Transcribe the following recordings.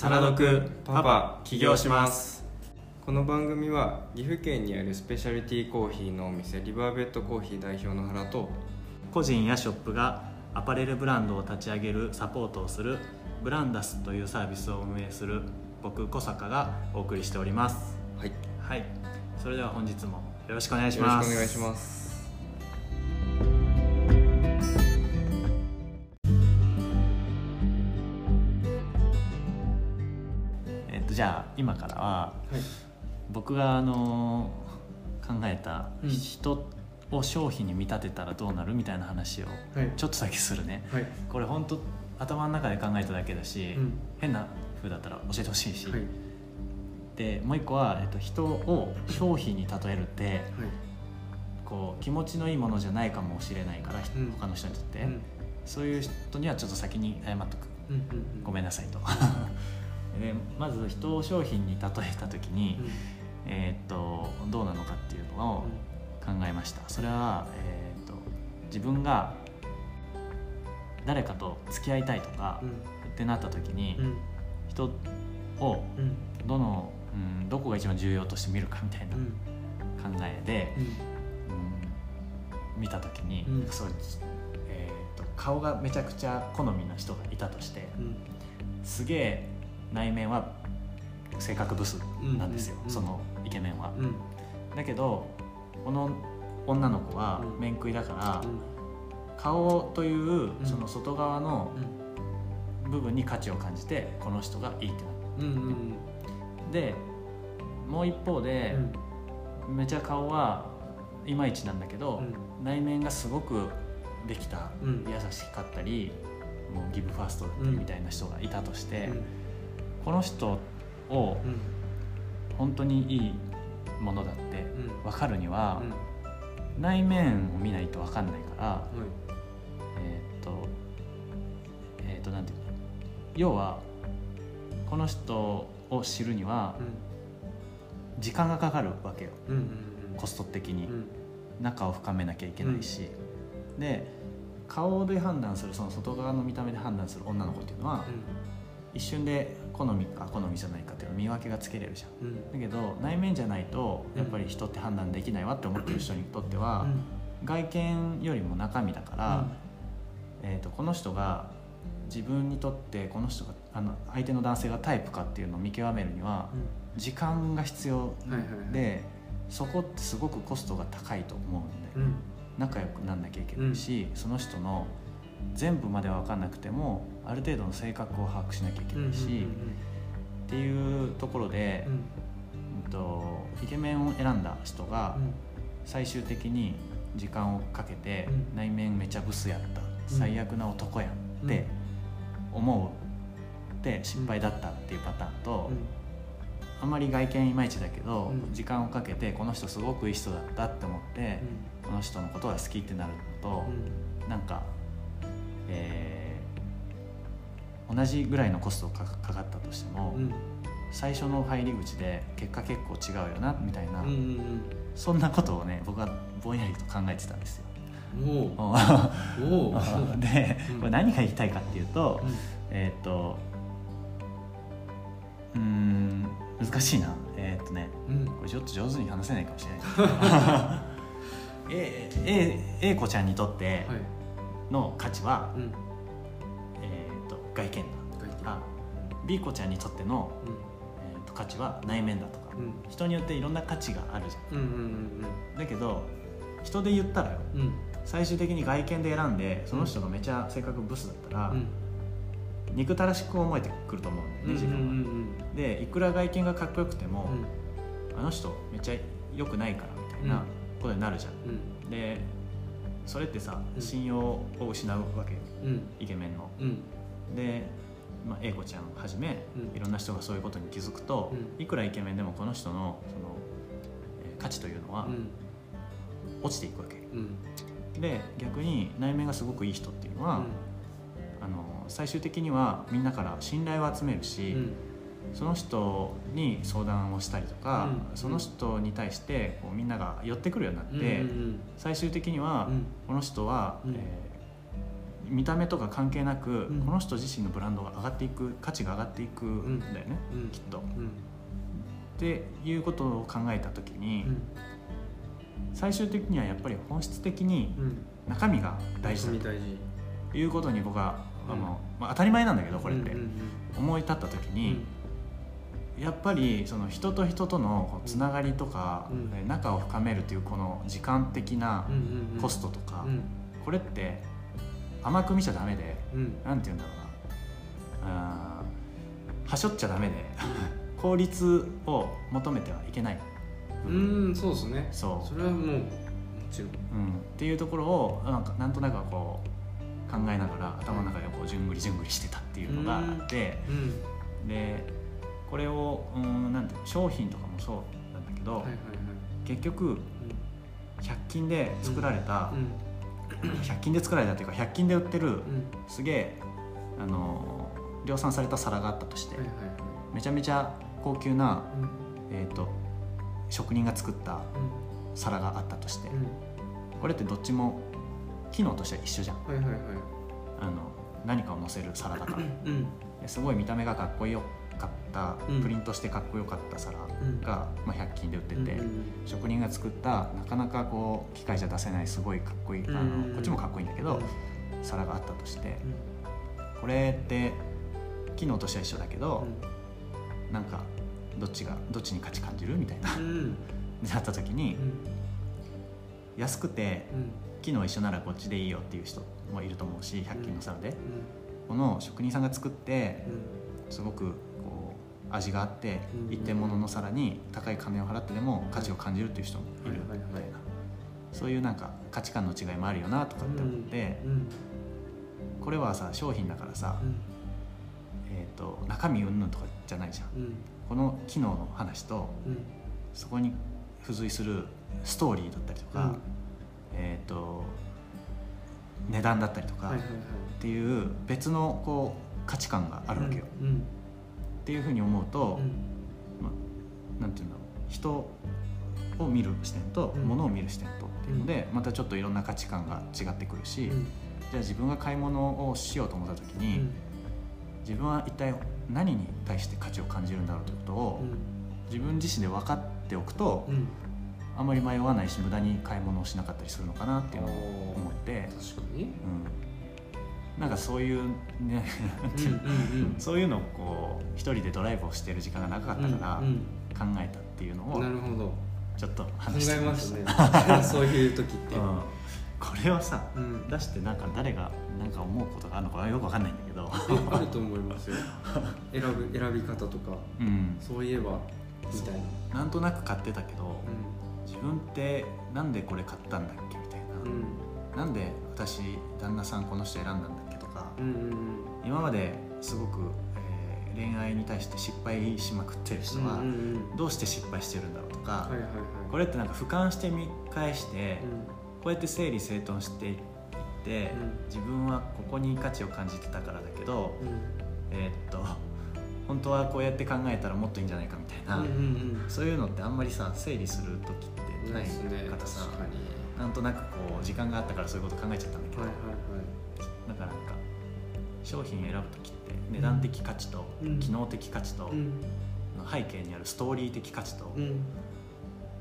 サラドクパパ起業します。この番組は岐阜県にあるスペシャリティコーヒーのお店リバーベッドコーヒー代表の原と個人やショップがアパレルブランドを立ち上げるサポートをするブランダスというサービスを運営する僕小坂がお送りしております。はい。はい。それでは本日もよろしくお願いしよろしますくお願いしますじゃあ今からははい。僕があの考えたうん。人を商品に見立てたらどうなるみたいな話をはい。ちょっとだけするね。はい。これ本当頭の中で考えただけだし、うん。変な風だったら教えてほしいし、はい。でもう一個は、えっと、人を商品に例えるってはい。こう気持ちのいいものじゃないかもしれないから、ひうん。他の人にとって、うん。そういう人にはちょっと先に謝っとく。うんうん。ごめんなさいと でまず人を商品に例えた時に、うん。えーっとどうなのかっていうのを考えました。それは、えーっと自分が誰かと付き合いたいとか、うん。ってなった時に、うん。人をうん。どの、うん、どこが一番重要として見るかみたいなうん。考えで、うん。うん見た時に、うん。そう、えー、と顔がめちゃくちゃ好みの人がいたとしてうん。すげえ内面は性格ブスなんですよ、うん。うん。そのイケメンは。うん。だけどこの女の子はうん。面食いだから、うん。顔といううん。その外側のうん。部分に価値を感じてこの人がいいってなっうんうんたでもう一方で、めちゃ顔はいまいちなんだけど、内面がすごくできた、うん。優しかったりもうギブファーストだったりみたいな人がいたとして、うんこの人をうん本当にいいものだってうん分かるにはう、ん内面を見ないと分かんないから、はえーっとえーっとなんていうの？要はこの人を知るにはい時間がかかるわけようんうんコスト的に。うん仲を深めなきゃいけないし、で顔で判断するその外側の見た目で判断する女の子っていうのは、一瞬で好みか好みじゃないかっていうの見分けがつけれるじゃん。うん。だけど内面じゃないとやっぱり人って判断できないわって思ってる人にとっては、外見よりも中身だから、えー、とこの人が自分にとってこの人があの相手の男性がタイプかっていうのを見極めるには時間が必要でそこってすごくコストが高いと思うんで、うん。仲良くなんなきゃいけないし、その人の全部までは分かんなくてもある程度の性格を把握しなきゃいけないし、っていうところで、うん。とイケメンを選んだ人が最終的に時間をかけて、うん。内面めちゃブスやったうん。最悪な男やんって思うって失敗だったっていうパターンと、あん。まり外見いまいちだけど、うん。時間をかけてこの人すごくいい人だったって思って、この人のことが好きってなるのと、なんか、えー同じぐらいのコストがかかかったとしても、最初の入り口で結果結構違うよなみたいな、そんなことをね僕はぼんやりと考えてたんですよ。お おおでうん。これ何が言いたいかっていうと、えーっとうーん難しいな。えーっとねこれちょっと上手に話せないかもしれない。え A, A 子ちゃんにとっての価値は、えーっと外見だ。あ B 子ちゃんにとっての、えーっと価値は内面だとか、人によっていろんな価値があるじゃん。だけど人で言ったらよ最終的に外見で選んでその人がめちゃ性格ブスだったら、憎たらしく思えてくると思うんだよね自分は。でいくら外見がかっこよくても、あの人めっちゃ良くないからみたいなことになるじゃん。でそれってさうん。信用を失うわけよ。イケメンの。で、まあ、英子ちゃんはじめうん。いろんな人がそういうことに気づくと、うん。いくらイケメンでもこの人のその、えー価値というのは落ちていくわけ。で逆に内面がすごくいい人っていうのは、あの最終的にはみんなから信頼を集めるし、その人に相談をしたりとか、うん。その人に対してこうみんなが寄ってくるようになって、最終的には、この人は、うん。えー見た目とか関係なく、うん、この人自身のブランドが上がっていく価値が上がっていくんだよね、うん、きっと。っていうことを考えた時に、最終的にはやっぱり本質的に中身が大事だということに僕はあの、まあ、当たり前なんだけどこれって、思い立った時に、やっぱりその人と人とのつながりとか、仲を深めるというこの時間的なコストとか、これって甘く見ちゃダメで、うん、なんて言うんだろうな。あはしょっちゃダメで 効率を求めてはいけないうんそうですね。そう。それはもうもちろん、うん、っていうところをなんかなんとなくこう考えながら頭の中でこうじゅんぐりじゅんぐりしてたっていうのがあって、うん、でこれをうんなんて商品とかもそうなんだけど、はいはいはい、結局100均で作られた、うん。100均で作られたっていうか100均で売ってるすげえあの量産された皿があったとして、めちゃめちゃ高級な、えー、と職人が作った皿があったとして、これってどっちも機能としては一緒じゃん、あの何かを載せる皿だから、すごい見た目がかっこよかったプリントしてかっこよかった皿が、まあ、100均で売ってて、職人が作ったなかなかこう機械じゃ出せないすごいかっこいいあのこっちもかっこいいんだけど、皿があったとして、これって機能としては一緒だけど、うなんかどっちがどっちに価値感じるみたいな、なった時に、安くて機能一緒ならこっちでいいよっていう人もいると思うし100均の皿で、この職人さんが作ってすごく味があって一点物の皿に高い金を払ってでも価値を感じるっていう人もいる。みたいなそういうなんか価値観の違いもあるよなとかって思ってこれはさ商品だからさえーと中身うんぬんとかじゃないじゃん。この機能の話とそこに付随するストーリーだったりとかえっと値段だったりとかっていう別のこう価値観があるわけよ。っていうふうに思うと、うん。まあ、なんていうんだろう。人を見る視点と物を見る視点とっていうので、またちょっといろんな価値観が違ってくるし、じゃあ自分が買い物をしようと思った時に、自分は一体何に対して価値を感じるんだろうということを、自分自身で分かっておくと、あん。まり迷わないし無駄に買い物をしなかったりするのかなっていうのを思って。確かに、うん、なんかそういうね そういうのをこう一人でドライブをしてる時間が長かったから考えたっていうのを、なるほど。ちょっと話してました。ね。そういう時って、うん、これをさ、うん、出してなんか誰がなんか思うことがあるのかよく分かんないんだけど。あると思いますよ。選ぶ選び方とか、うん、そういえばみたいな。なんとなく買ってたけど、自分ってなんでこれ買ったんだっけみたいな、なんで私旦那さんこの人選んだんだっけとか、うんうんうん、今まですごく、えー、恋愛に対して失敗しまくってる人はどうして失敗してるんだろうとか、はいはいはい、これってなんか俯瞰して見返して、こうやって整理整頓していって、自分はここに価値を感じてたからだけど、えー、っと本当はこうやって考えたらもっといいんじゃないかみたいな、うんうんうん、そういうのってあんまりさ整理する時ってないからさ、ね、なんとなくこう時間があったからそういうこと考えちゃったんだけど、はいはいはい、だから商品選ぶ時って値段的価値と機能的価値と、背景にあるストーリー的価値と、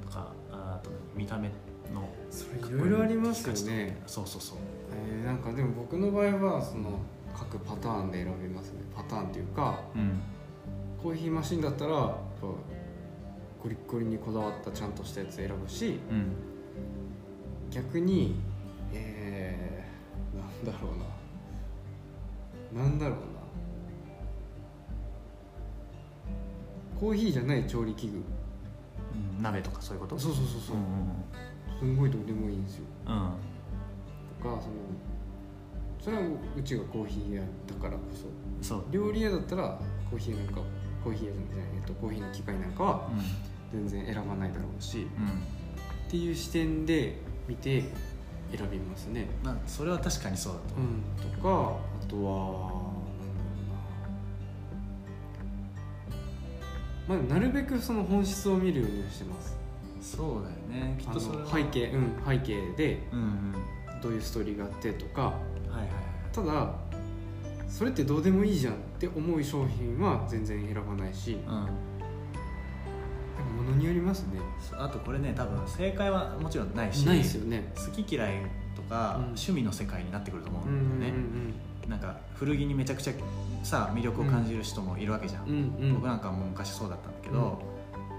とかあと見た目のそれいろいろありますよね。そうそうそう、えー、なんかでも僕の場合はその各パターンで選びますね。パターンっていうか、うん、コーヒーマシンだったらゴリッゴリにこだわったちゃんとしたやつ選ぶし、うん、逆にえー、なんだろうななんだろうな。コーヒーじゃない調理器具、うん、鍋とかそういうこと？そうそうそうそう、うんうん、すごいどうでもいいんですよ、うん、とかそのそれはうちがコーヒー屋だからこそ。そう。料理屋だったらコーヒーなんかコーヒー屋じゃない、えっと、コーヒーの機械なんかは全然選ばないだろうし、うん、っていう視点で見て選びますね。まあそれは確かにそうだと思う、うん、とかあとはまあ、なるべくその本質を見るようにはしてます。そうだよね。きっとそれ背景うん背景でどういうストーリーがあってとか、はいはいはい、ただそれってどうでもいいじゃんって思う商品は全然選ばないし、うん、ものによりますね。あとこれね多分正解はもちろんないし。ないですよね。好き嫌いとか、うん、趣味の世界になってくると思うんだよね、うんうんうんなんか古着にめちゃくちゃさ魅力を感じる人もいるわけじゃん、うんうん、僕なんかも昔そうだったんだけど、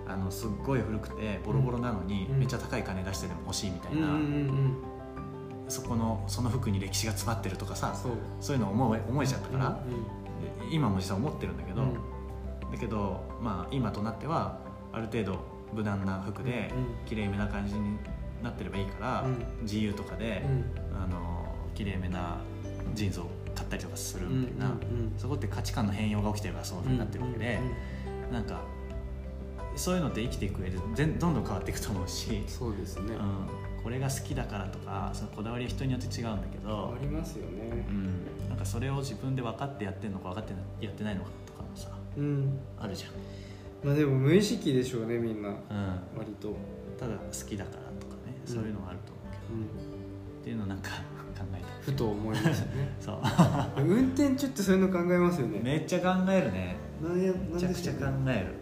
あのすっごい古くてボロボロなのに、めっちゃ高い金出してでも欲しいみたいな、そこのその服に歴史が詰まってるとかさそう。いうの思え思えちゃったから、うんうん、今も実は思ってるんだけど、うん、だけど、まあ、今となってはある程度無難な服できれいめな感じになってればいいから、うん、自由とかで、うん、あのきれいめなジーンズを買ったりとかするみたいな、そこって価値観の変容が起きてればそういうふうになってるわけで、うなんかそういうのって生きていく上でどんどん変わっていくと思うしそうですね、うん。これが好きだからとかそのこだわりは人によって違うんだけどありますよね、うん、なんかそれを自分で分かってやってるのか分かってやってないのかとかもさ、うん、あるじゃん。まあでも無意識でしょうねみんな、うん、割と。ただ好きだからとかねそういうのがあると思うけど、うん、っていうのなんかふと思いますよね。そう。運転中ってそういうの考えますよね。めっちゃ考えるね。めちゃくちゃ考える。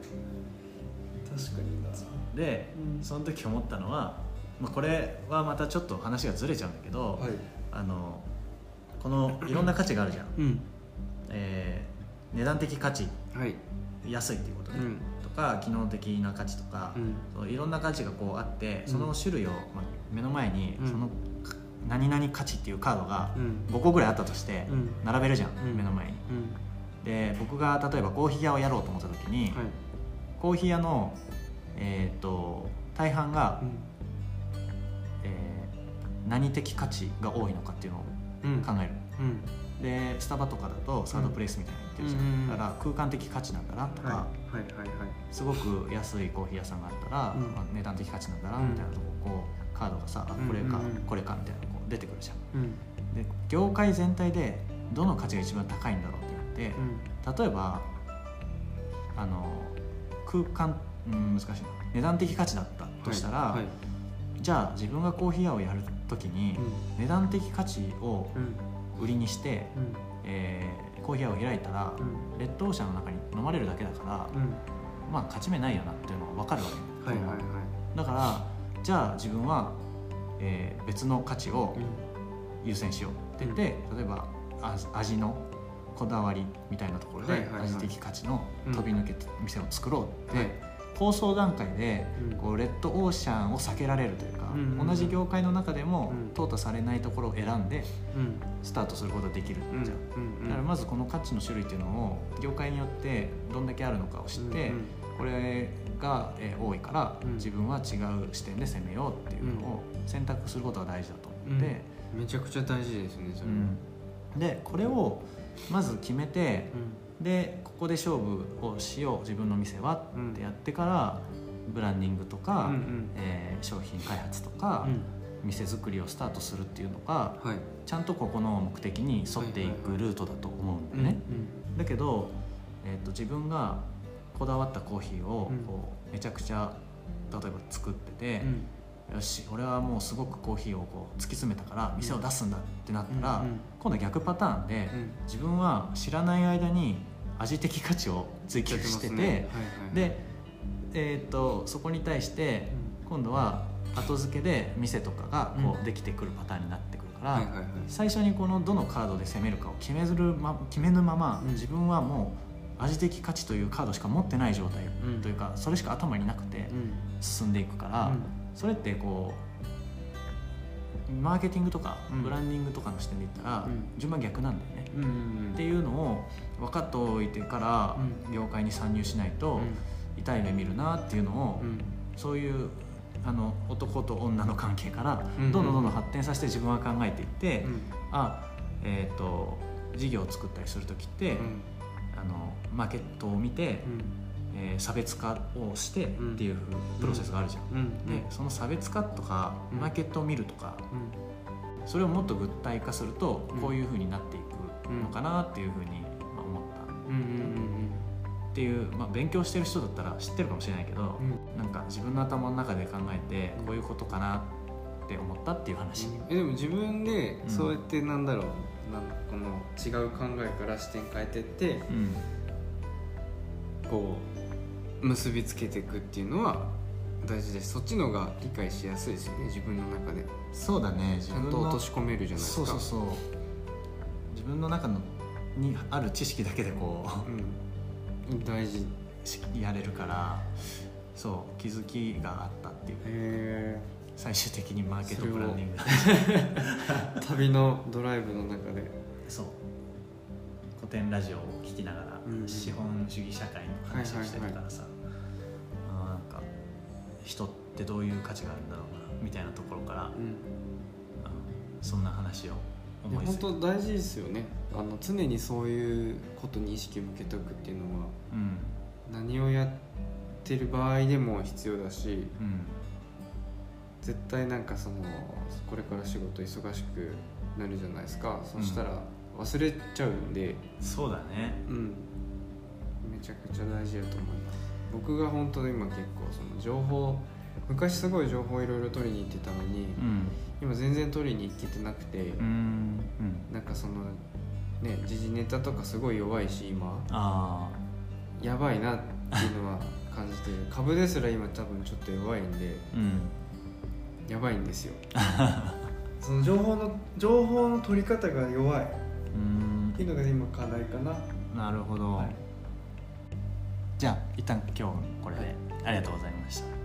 確かにな。で、その時思ったのはまあ、これはまたちょっと話がずれちゃうんだけど、はい、あのこのいろんな価値があるじゃん、うん、えー、値段的価値、はい、安いっていうことね、うん、とか機能的な価値とか、うん、そういろんな価値がこうあってその種類を、まあ、目の前に、その何々価値っていうカードが5個ぐらいあったとして並べるじゃん、目の前に。で僕が例えばコーヒー屋をやろうと思った時に、はい、コーヒー屋の、えーと、大半が、何的価値が多いのかっていうのを考える、うん、でスタバとかだとサードプレイスみたいな言ってるじゃん、うん、だから空間的価値なんだなとか、はい。はいはいはい、すごく安いコーヒー屋さんがあったら、うん、まあ、値段的価値なんだなみたいなとここうカードがさ、あこれか、これかみたいなこう出てくるじゃん、で業界全体でどの価値が一番高いんだろうってなって、例えばあの空間、うん、難しいな。値段的価値だったとしたら、はいはい、じゃあ自分がコーヒー屋をやる時に値段的価値を売りにして、うん、えー、コーヒー屋を開いたら、うん、レッドオーシャンの中に飲まれるだけだから、うん、まあ勝ち目ないよなっていうのが分かるわけ、はいはいはい、だからじゃあ自分は、えー、別の価値を優先しよう。って言って、例えば味のこだわりみたいなところで味的価値の飛び抜け店を作ろうって、構想段階でこうレッドオーシャンを避けられるというか、同じ業界の中でも淘汰されないところを選んでスタートすることができるじゃん、だからまずこの価値の種類っていうのを業界によってどんだけあるのかを知って、これが多いから自分は違う視点で攻めようっていうのを選択することが大事だと思って、めちゃくちゃ大事ですねそれ。は、でこれをまず決めて、でここで勝負をしよう自分の店はってやってから、ブランディングとか、うんうん、えー、商品開発とか、うん、店作りをスタートするっていうのが、はい、ちゃんとここの目的に沿っていくルートだと思うんだよね。だけど、えーと、自分がこだわったコーヒーをこうめちゃくちゃ例えば作ってて、うん、よし俺はもうすごくコーヒーをこう突き詰めたから店を出すんだってなったら、うんうん、今度は逆パターンで、自分は知らない間に味的価値を追求してて、ね。はいはい、で、えーと、そこに対して今度は後付けで店とかがこうできてくるパターンになってくるから、最初にこのどのカードで攻めるかを決める、ま、決めぬまま、自分はもう味的価値というカードしか持ってない状態というか、それしか頭になくて進んでいくから、それってこうマーケティングとかブランディングとかの視点で言ったら順番逆なんだよね、っていうのを分かっておいてから業界に参入しないと痛い目見るなっていうのを、そういうあの男と女の関係からどんどんどんどん発展させて自分は考えていって、うん、あえっ、ー、と事業を作ったりする時って、うん、あのマーケットを見て、えー、差別化をしてっていうプロセスがあるじゃん、うん、でその差別化とかマーケットを見るとか、それをもっと具体化するとこういうふうになっていくのかなっていうふうに思った、っていう、まあ、勉強してる人だったら知ってるかもしれないけど、うん、なんか自分の頭の中で考えてこういうことかなっって思ったっていう話、うん、えでも自分でそうやってなんだろう、うん、なんこの違う考えから視点変えてって、うん、こう結びつけていくっていうのは大事です。そっちの方が理解しやすいですよね自分の中で。そうだねちゃんと落とし込めるじゃないですか。そうそうそう。自分の中のにある知識だけでこう、うん、大事。やれるからそう気づきがあったっていう最終的にマーケットプランニング。旅のドライブの中で。そう。古典ラジオを聴きながら、うん、資本主義社会の話をしてたからさ、はいはいはい、なんか人ってどういう価値があるんだろうなみたいなところから、うん、そんな話を思い本当大事ですよね。あの常にそういうことに意識を向けておくっていうのは、うん、何をやってる場合でも必要だし、うん、絶対なんかそのこれから仕事忙しくなるじゃないですか、そしたら忘れちゃうんで。そうだね。うん。めちゃくちゃ大事だと思います。僕が本当に今結構その情報昔すごい情報いろいろ取りに行ってたのに、うん、今全然取りに行けてなくて、うん、なんかそのね時事ネタとかすごい弱いし今。あやばいなっていうのは感じてる。株ですら今多分ちょっと弱いんで、うん、やばいんですよ。その情報の情報の取り方が弱い。っていうのが今課題かな。なるほど、はい、じゃあ一旦今日これで、ありがとうござい。ありがとうございました